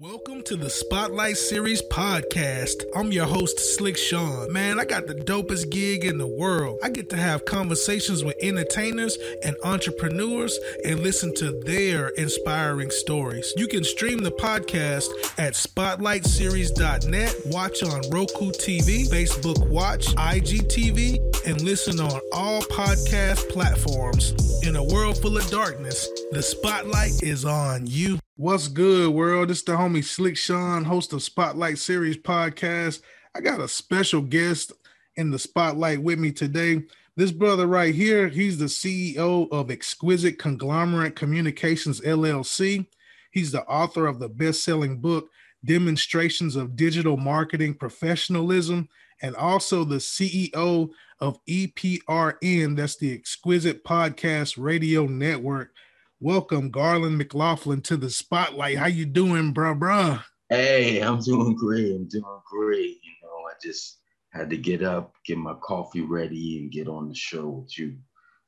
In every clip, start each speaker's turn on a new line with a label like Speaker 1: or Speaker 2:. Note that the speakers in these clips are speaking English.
Speaker 1: Welcome to the Spotlight Series podcast. I'm your host, Slick Sean. Man, I got the dopest gig in the world. I get to have conversations with entertainers and entrepreneurs and listen to their inspiring stories. You can stream the podcast at spotlightseries.net, watch on Roku TV, Facebook Watch, IGTV, and listen on all podcast platforms. In a world full of darkness, the spotlight is on you. What's good, world? This is the homie Slick Sean, host of Spotlight Series podcast. I got a special guest in the spotlight with me today. This brother right here, he's the CEO of Exquisite Conglomerate Communications LLC. He's the author of the best-selling book Demonstrations of Digital Marketing Professionalism and also the CEO of EPRN, that's the Exquisite Podcast Radio Network welcome Garland McLaughlin to the spotlight. How you doing, bro, bro?
Speaker 2: Hey, I'm doing great. I'm doing great. You know, I just had to get up, get my coffee ready, and get on the show with you.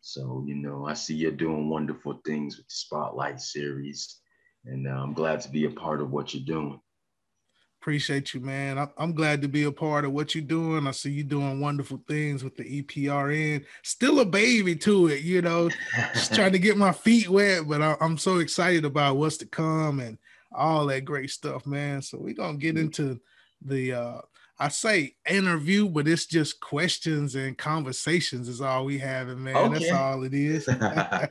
Speaker 2: So, you know, I see you're doing wonderful things with the Spotlight series, and uh, I'm glad to be a part of what you're doing.
Speaker 1: Appreciate you, man. I'm glad to be a part of what you're doing. I see you doing wonderful things with the EPRN. Still a baby to it, you know, just trying to get my feet wet, but I'm so excited about what's to come and all that great stuff, man. So we're gonna get into the uh I say interview, but it's just questions and conversations is all we having, man. Okay. That's all it is. yeah.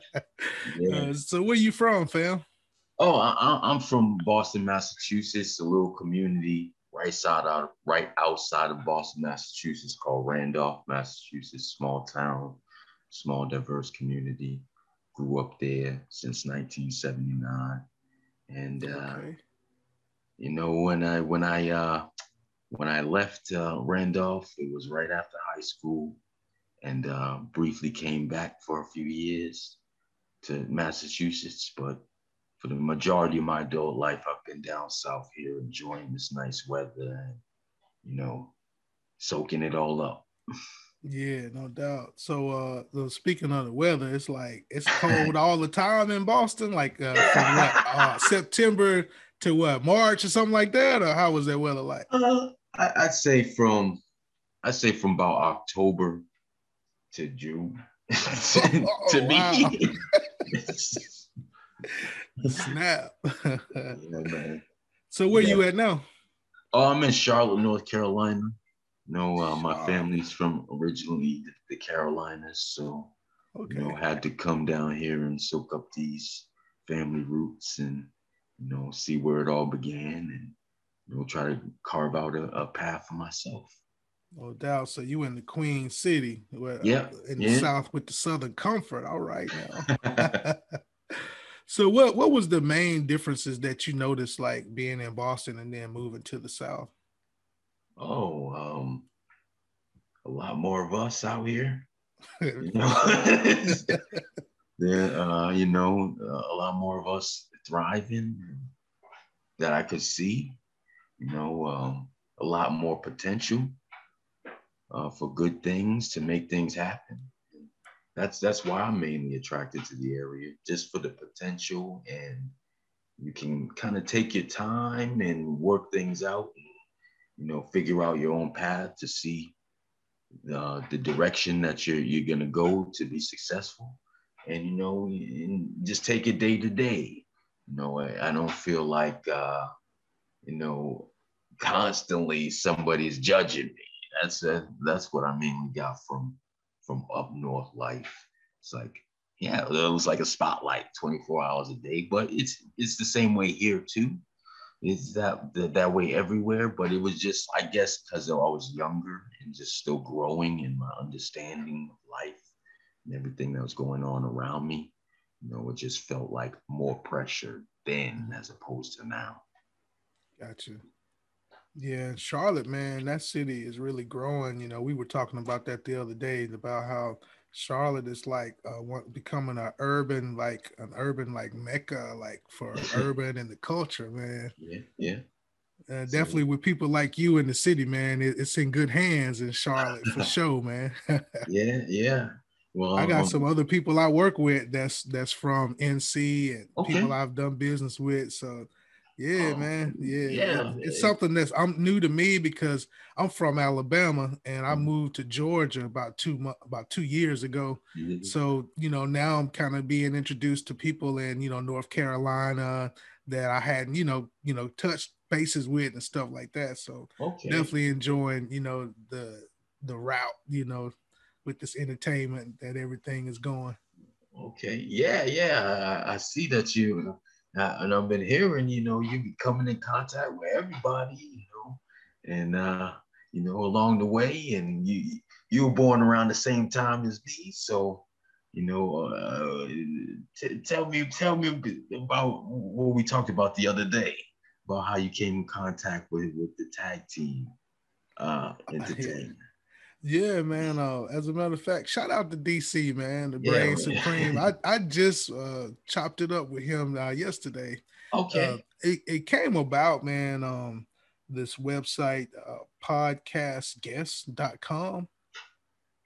Speaker 1: uh, so where you from, fam?
Speaker 2: Oh, I, am from Boston, Massachusetts, a little community right side out, right outside of Boston, Massachusetts, called Randolph, Massachusetts. Small town, small diverse community. Grew up there since 1979, and uh, you know when I when I uh, when I left uh, Randolph, it was right after high school, and uh, briefly came back for a few years to Massachusetts, but for the majority of my adult life, I've been down south here enjoying this nice weather and, you know, soaking it all up.
Speaker 1: Yeah, no doubt. So, uh, so speaking of the weather, it's like it's cold all the time in Boston, like uh, from what uh, September to what March or something like that, or how was that weather like?
Speaker 2: Uh, I, would say from I'd say from about October to June. to, oh, to me,
Speaker 1: Snap. yeah, so where yeah. you at now?
Speaker 2: Oh, I'm in Charlotte, North Carolina. You know, uh, my family's from originally the, the Carolinas, so okay. you know, had to come down here and soak up these family roots and you know see where it all began and you know try to carve out a, a path for myself.
Speaker 1: No doubt. So you in the Queen City, where,
Speaker 2: yeah,
Speaker 1: in the South with the Southern comfort. All right now. So what what was the main differences that you noticed like being in Boston and then moving to the South?
Speaker 2: Oh, um, a lot more of us out here. You know? yeah, uh, you know, uh, a lot more of us thriving that I could see. You know, um, a lot more potential uh, for good things to make things happen that's that's why I'm mainly attracted to the area, just for the potential. And you can kind of take your time and work things out and, you know figure out your own path to see uh, the direction that you're you're gonna go to be successful. And you know and just take it day to day. You know I, I don't feel like uh, you know constantly somebody's judging me. That's uh, that's what I mainly got from from up north life. It's like, yeah, it was like a spotlight 24 hours a day, but it's it's the same way here too. It's that that, that way everywhere, but it was just, I guess, because I was younger and just still growing in my understanding of life and everything that was going on around me. You know, it just felt like more pressure then as opposed to now.
Speaker 1: Gotcha. Yeah, Charlotte, man, that city is really growing. You know, we were talking about that the other day about how Charlotte is like uh, becoming an urban, like an urban, like mecca, like for urban and the culture, man.
Speaker 2: Yeah, yeah.
Speaker 1: Uh, definitely with people like you in the city, man. It, it's in good hands in Charlotte for sure, man.
Speaker 2: yeah, yeah.
Speaker 1: Well, I got um, some other people I work with that's that's from NC and okay. people I've done business with. So Yeah, um, man. Yeah. yeah. It, it's something that's I'm new to me because I'm from Alabama and I mm-hmm. moved to Georgia about two about two years ago. Mm-hmm. So, you know, now I'm kind of being introduced to people in, you know, North Carolina that I hadn't, you know, you know, touched bases with and stuff like that. So okay. definitely enjoying, you know, the the route, you know, with this entertainment that everything is going.
Speaker 2: Okay. Yeah, yeah. I, I see that you uh, and I've been hearing, you know, you be coming in contact with everybody, you know, and uh, you know, along the way, and you you were born around the same time as me, so you know, uh, t- tell me tell me about what we talked about the other day about how you came in contact with with the tag team uh, entertainment.
Speaker 1: Yeah, man. Uh, as a matter of fact, shout out to DC, man, the Brain yeah, Supreme. I, I just uh, chopped it up with him uh, yesterday.
Speaker 2: Okay.
Speaker 1: Uh, it, it came about, man, um, this website, uh, podcastguest.com.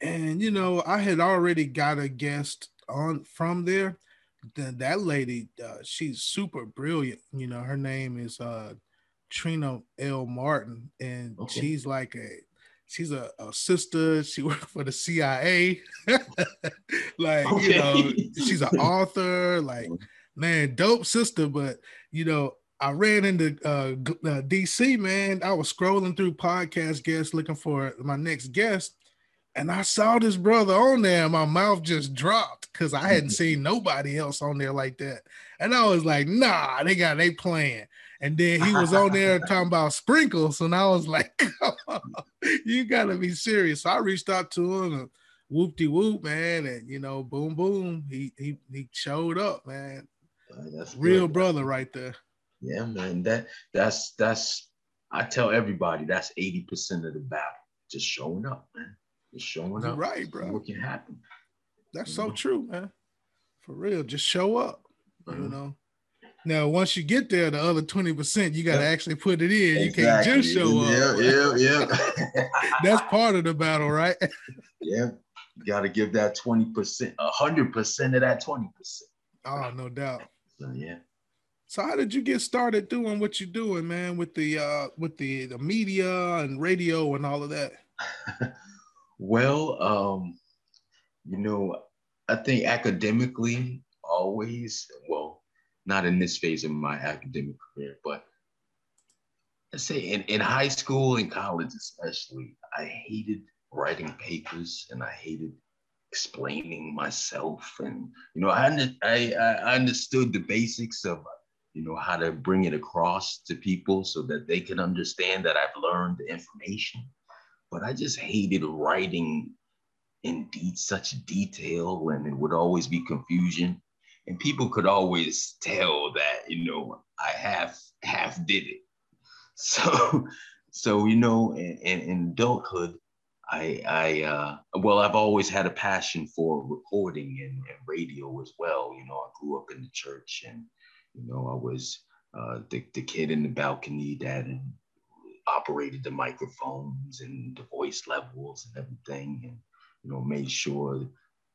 Speaker 1: And, you know, I had already got a guest on from there. The, that lady, uh, she's super brilliant. You know, her name is uh, Trina L. Martin, and okay. she's like a she's a, a, sister. She worked for the CIA. like, okay. you know, she's an author. Like, man, dope sister. But, you know, I ran into uh, uh, DC, man. I was scrolling through podcast guests looking for my next guest. And I saw this brother on there, and my mouth just dropped because I hadn't seen nobody else on there like that. And I was like, nah, they got they playing. And then he was on there talking about sprinkles. And I was like, you gotta be serious. So I reached out to him and whoop de whoop, man. And you know, boom, boom. He he he showed up, man. That's real good, brother man. right there.
Speaker 2: Yeah, man. That that's that's I tell everybody that's 80% of the battle. Just showing up, man. Just showing up.
Speaker 1: right, bro.
Speaker 2: What can happen.
Speaker 1: That's you so know? true, man. For real. Just show up. Mm-hmm. You know. Now, once you get there, the other 20%, you got to actually put it in. You can't just show
Speaker 2: up. Yeah, yeah, yeah.
Speaker 1: That's part of the battle, right?
Speaker 2: yeah. You got to give that 20%, 100% of that 20%.
Speaker 1: Oh, no doubt.
Speaker 2: So, yeah.
Speaker 1: So how did you get started doing what you're doing, man, with the uh with the, the media and radio and all of that?
Speaker 2: well, um, you know, I think academically always, well, not in this phase of my academic career, but let's say in, in high school and college especially, I hated writing papers and I hated explaining myself. And, you know, I, I, I understood the basics of, you know, how to bring it across to people so that they can understand that I've learned the information. But I just hated writing in such detail and it would always be confusion and people could always tell that you know I half half did it. So so you know in, in adulthood, I I uh, well I've always had a passion for recording and, and, radio as well. You know I grew up in the church and you know I was uh, the the kid in the balcony that operated the microphones and the voice levels and everything and you know made sure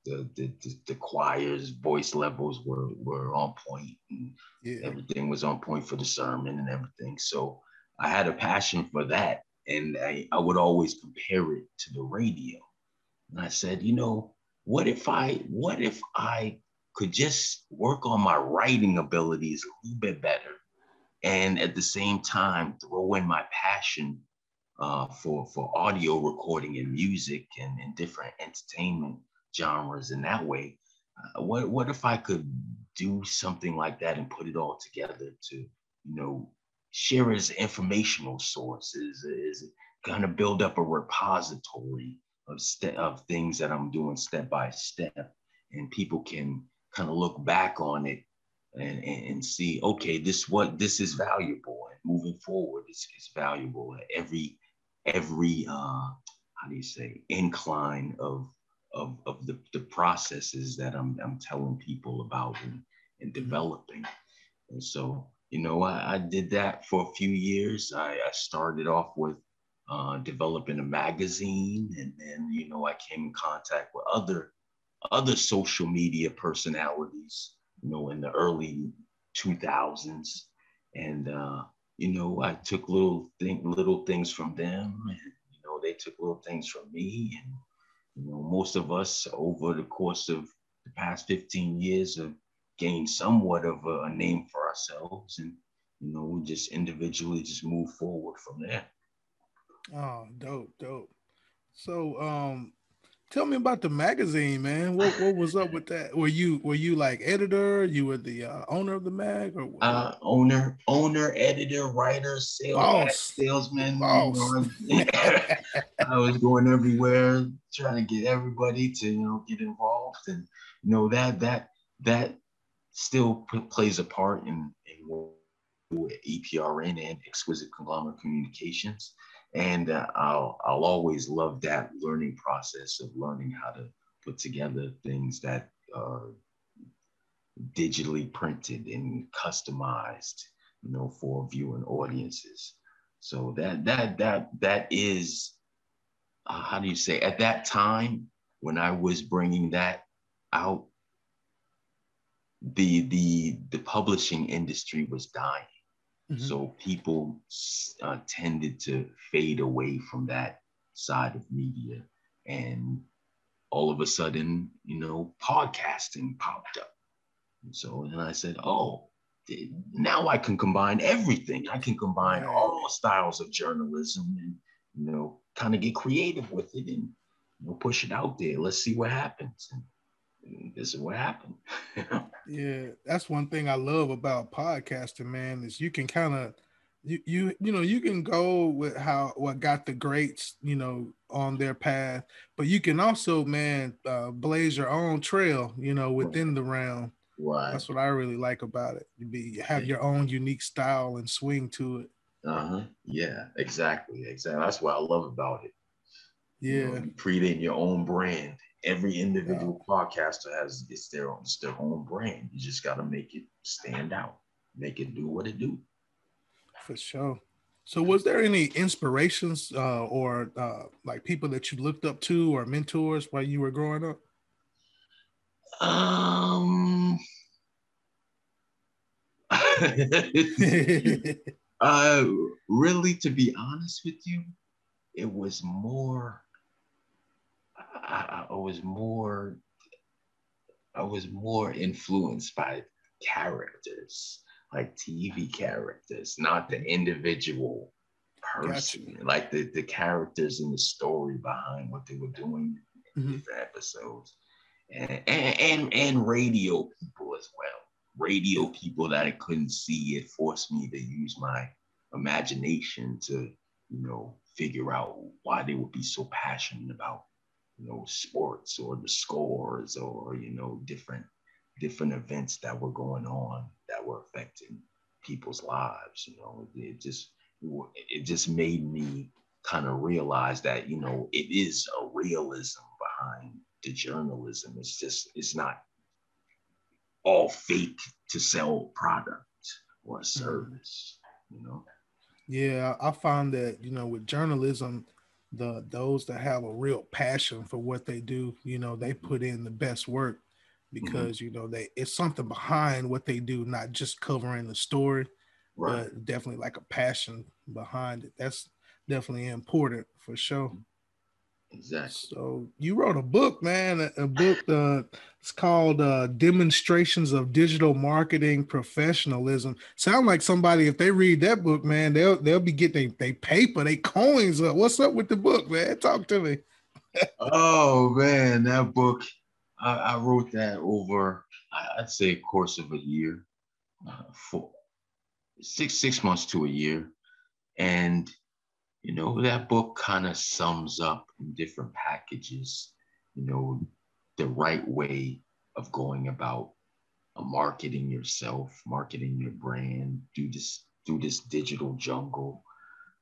Speaker 2: the, the, the choir's voice levels were, were on point and yeah. everything was on point for the sermon and everything. So I had a passion for that. And I, I would always compare it to the radio. And I said, you know, what if I, what if I could just work on my writing abilities a little bit better and at the same time throw in my passion uh, for, for audio recording and music and, and different entertainment genres in that way. Uh, what what if I could do something like that and put it all together to you know share as informational sources? Is kind of build up a repository of ste- of things that I'm doing step by step, and people can kind of look back on it and, and, and, see, okay, this what this is valuable, and moving forward, it's, it's valuable. Every every uh, how do you say incline of of, of the, the processes that I'm, I'm telling people about and, and developing. And so, you know, I, I did that for a few years. I, I started off with uh, developing a magazine, and then, you know, I came in contact with other other social media personalities, you know, in the early 2000s. and uh, you know, I took little thing, little things from them, and you know, they took little things from me, and you know, most of us over the course of the past 15 years have gained somewhat of a, a name for ourselves, and you know, we just individually just move forward from there.
Speaker 1: Oh, dope, dope. So, um, tell me about the magazine, man. What what was up with that? Were you were you like editor? You were the uh, owner of the mag, or
Speaker 2: uh, owner, owner, editor, writer, sales, salesman. Boss. You know, I was going everywhere trying to get everybody to you know get involved, and you know that that that still p- plays a part in in EPRN and Exquisite Conglomerate Communications and uh, I'll I'll always love that learning process of learning how to put together things that are digitally printed and customized, you know, for viewing audiences. So that that that that is uh, how do you say at that time when I was bringing that out, the the the publishing industry was dying Mm-hmm. So people uh, tended to fade away from that side of media. And all of a sudden, you know, podcasting popped up. And so then I said, oh, now I can combine everything. I can combine all styles of journalism and, you know, kind of get creative with it and, you know, push it out there. Let's see what happens. And, this is what happened.
Speaker 1: yeah, that's one thing I love about podcasting, man, is you can kind of you you you know you can go with how what got the greats you know on their path but you can also man uh, blaze your own trail you know within the realm. Right. That's what i really like about it you be have your own unique style and swing to it.
Speaker 2: Uh-huh yeah exactly exactly. That's what i love about it.
Speaker 1: Yeah. you know,
Speaker 2: creating your own brand every individual yeah. podcaster has it's their own it's their own brand. You just got to make it stand out, make it do what it do.
Speaker 1: For sure. So, was there any inspirations uh, or uh, like people that you looked up to or mentors while you were growing up?
Speaker 2: Um. uh, really, to be honest with you, it was more I, I was more I was more influenced by characters, like TV characters, not the individual person, gotcha. like the, the characters and the story behind what they were doing in mm-hmm. different episodes. And, and, and and radio people as well. Radio people that I couldn't see, it forced me to use my imagination to, you know, figure out why they would be so passionate about you know sports or the scores or you know different different events that were going on that were affecting people's lives you know it just it just made me kind of realize that you know it is a realism behind the journalism it's just it's not all fake to sell product or a mm-hmm. service you know
Speaker 1: yeah i found that you know with journalism the those that have a real passion for what they do you know they put in the best work mm-hmm. because mm-hmm. you know they it's something behind what they do not just covering the story right. but definitely like a passion behind it that's definitely important for sure
Speaker 2: Exactly.
Speaker 1: So you wrote a book, man. A, book. Uh, it's called uh, "Demonstrations of Digital Marketing Professionalism." Sound like somebody if they read that book, man, they'll they'll be getting they, they paper, they coins up. What's up with the book, man? Talk to me.
Speaker 2: oh man, that book. I, I, wrote that over. I'd say a course of a year, uh, for six six months to a year, and you know, that book kind of sums up in different packages, you know, the right way of going about uh, marketing yourself, marketing your brand, do this, do this digital jungle,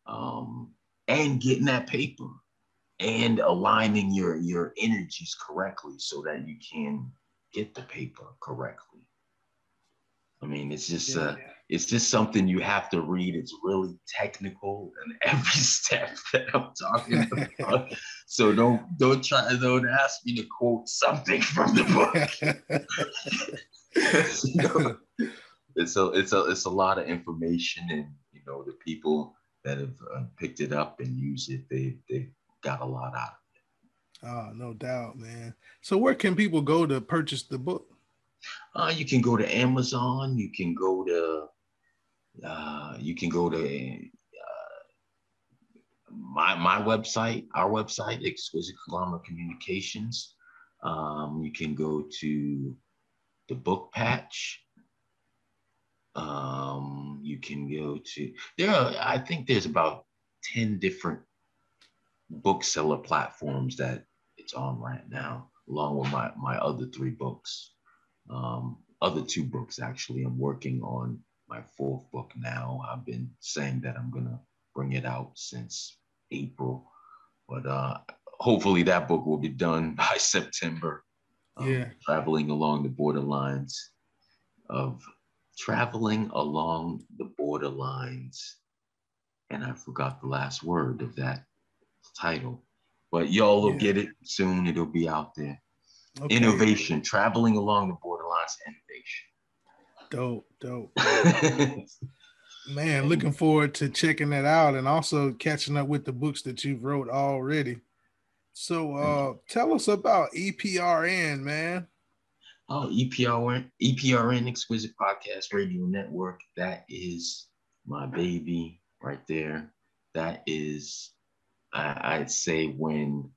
Speaker 2: um, and getting that paper and aligning your your energies correctly so that you can get the paper correctly. I mean, it's just yeah, uh, yeah it's just something you have to read. It's really technical and every step that I'm talking about. so don't don't try don't ask me to quote something from the book. it's a it's a it's a lot of information, and you know the people that have uh, picked it up and used it, they they got a lot out of it.
Speaker 1: Oh, no doubt, man. So where can people go to purchase the book?
Speaker 2: Uh, you can go to Amazon. You can go to uh, you can go to uh, my my website, our website, Exquisite Conglomerate Communications. Um, you can go to the book patch. Um, you can go to there. Are, I think there's about ten different bookseller platforms that it's on right now, along with my my other three books. Um, other two books actually. I'm working on my fourth book now. I've been saying that I'm gonna bring it out since April, but uh, hopefully that book will be done by September.
Speaker 1: Um, yeah,
Speaker 2: traveling along the borderlines of traveling along the borderlines, and I forgot the last word of that title, but y'all will yeah. get it soon. It'll be out there. Okay. Innovation, traveling along the innovation.
Speaker 1: Dope, dope. Man, looking forward to checking that out and also catching up with the books that you've wrote already. So uh tell us about EPRN, man.
Speaker 2: Oh, EPRN, EPRN Exquisite Podcast Radio Network. That is my baby right there. That is I, I'd say when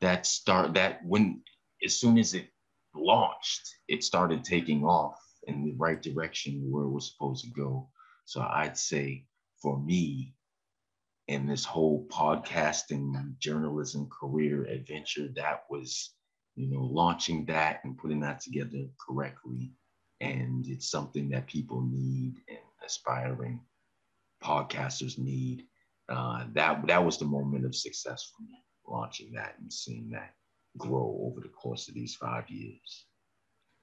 Speaker 2: that start that when as soon as it launched, it started taking off in the right direction where it was supposed to go. So I'd say for me, in this whole podcasting journalism career adventure, that was, you know, launching that and putting that together correctly. And it's something that people need and aspiring podcasters need. Uh, that that was the moment of success for me, launching that and seeing that grow over the course of these five years.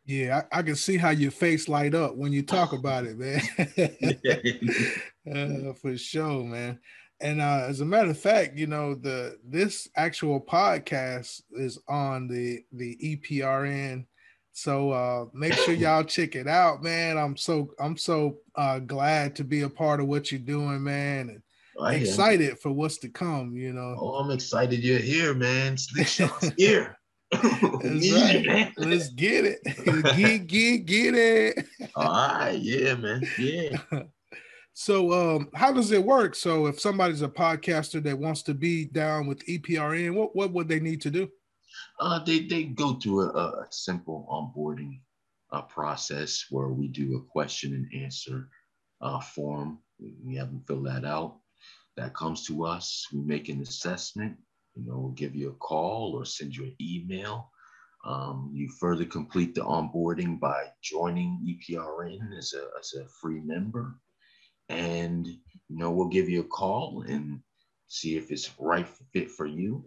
Speaker 1: Yeah, I, I, can see how your face light up when you talk about it, man. uh, for sure, man. And uh, as a matter of fact, you know the this actual podcast is on the the EPRN, so uh, make sure y'all check it out, man. I'm so I'm so uh, glad to be a part of what you're doing, man, and I excited am. for what's to come. You know.
Speaker 2: Oh, I'm excited you're here, man. Slick Sean's here.
Speaker 1: right. Let's get it. get, get, get it.
Speaker 2: All right. Yeah, man. Yeah.
Speaker 1: So um, how does it work? So if somebody's a podcaster that wants to be down with EPRN, what, what would they need to do?
Speaker 2: Uh, they, they go through a, a simple onboarding uh, process where we do a question and answer uh, form. We have them fill that out. That comes to us. We make an assessment you know, we'll give you a call or send you an email. Um, you further complete the onboarding by joining EPRN as a, as a free member. And, you know, we'll give you a call and see if it's right fit for you.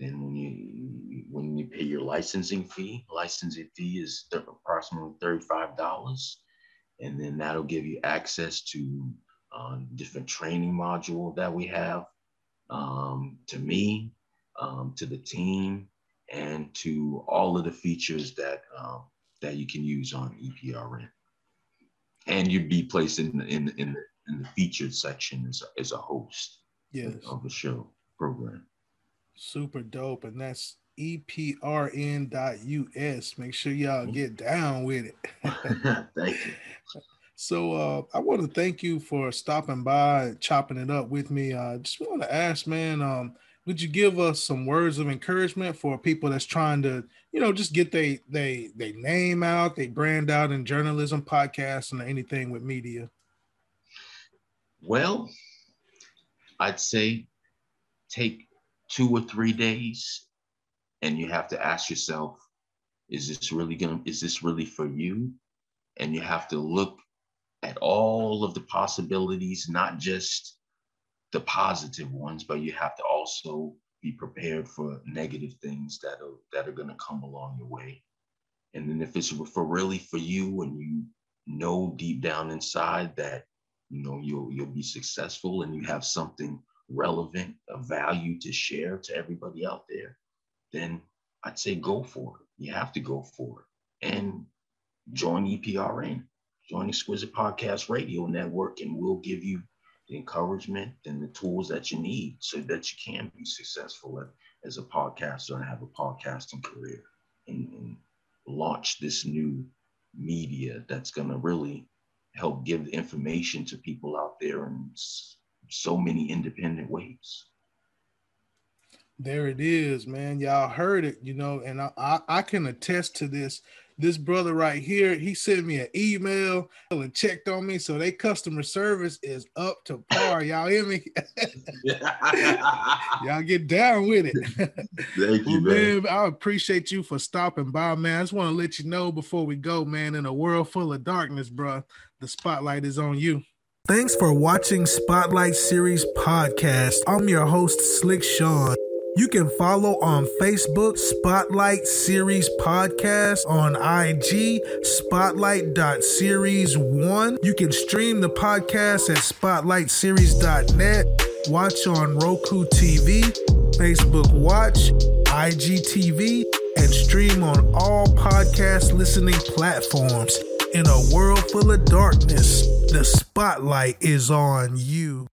Speaker 2: Then when you when you pay your licensing fee, licensing fee is approximately $35. And then that'll give you access to uh, different training module that we have um, to me, um, to the team, and to all of the features that um, that you can use on EPRN. And you'd be placed in the, in, in the in the featured section as a, as a host
Speaker 1: yes.
Speaker 2: of the show program.
Speaker 1: Super dope, and that's eprn.us. Make sure y'all get down with it.
Speaker 2: thank you.
Speaker 1: So uh, I want to thank you for stopping by, and chopping it up with me. I uh, just want to ask, man, um, would you give us some words of encouragement for people that's trying to, you know, just get they they they name out, they brand out in journalism, podcasts, and anything with media?
Speaker 2: Well, I'd say take two or three days and you have to ask yourself, is this really gonna is this really for you? And you have to look at all of the possibilities, not just the positive ones, but you have to also be prepared for negative things that are that are going to come along your way. And then if it's for really for you and you know deep down inside that you know you'll you'll be successful and you have something relevant, of value to share to everybody out there, then I'd say go for it. You have to go for it and join EPRN. Join Exquisite Podcast Radio Network, and we'll give you the encouragement and the tools that you need so that you can be successful as a podcaster and have a podcasting career and, and launch this new media that's going to really help give information to people out there in so many independent ways.
Speaker 1: There it is, man. Y'all heard it, you know, and I, I, I can attest to this this brother right here, he sent me an email and checked on me. So they customer service is up to par. Y'all hear me? Y'all get down with it.
Speaker 2: Thank you, well, man.
Speaker 1: man. I appreciate you for stopping by, man. I just want to let you know before we go, man, in a world full of darkness, bro, the spotlight is on you. Thanks for watching Spotlight Series Podcast. I'm your host, Slick Sean. You can follow on Facebook, Spotlight Series Podcast, on IG, Spotlight.series1. You can stream the podcast at SpotlightSeries.net, watch on Roku TV, Facebook Watch, IGTV, and stream on all podcast listening platforms. In a world full of darkness, the spotlight is on you.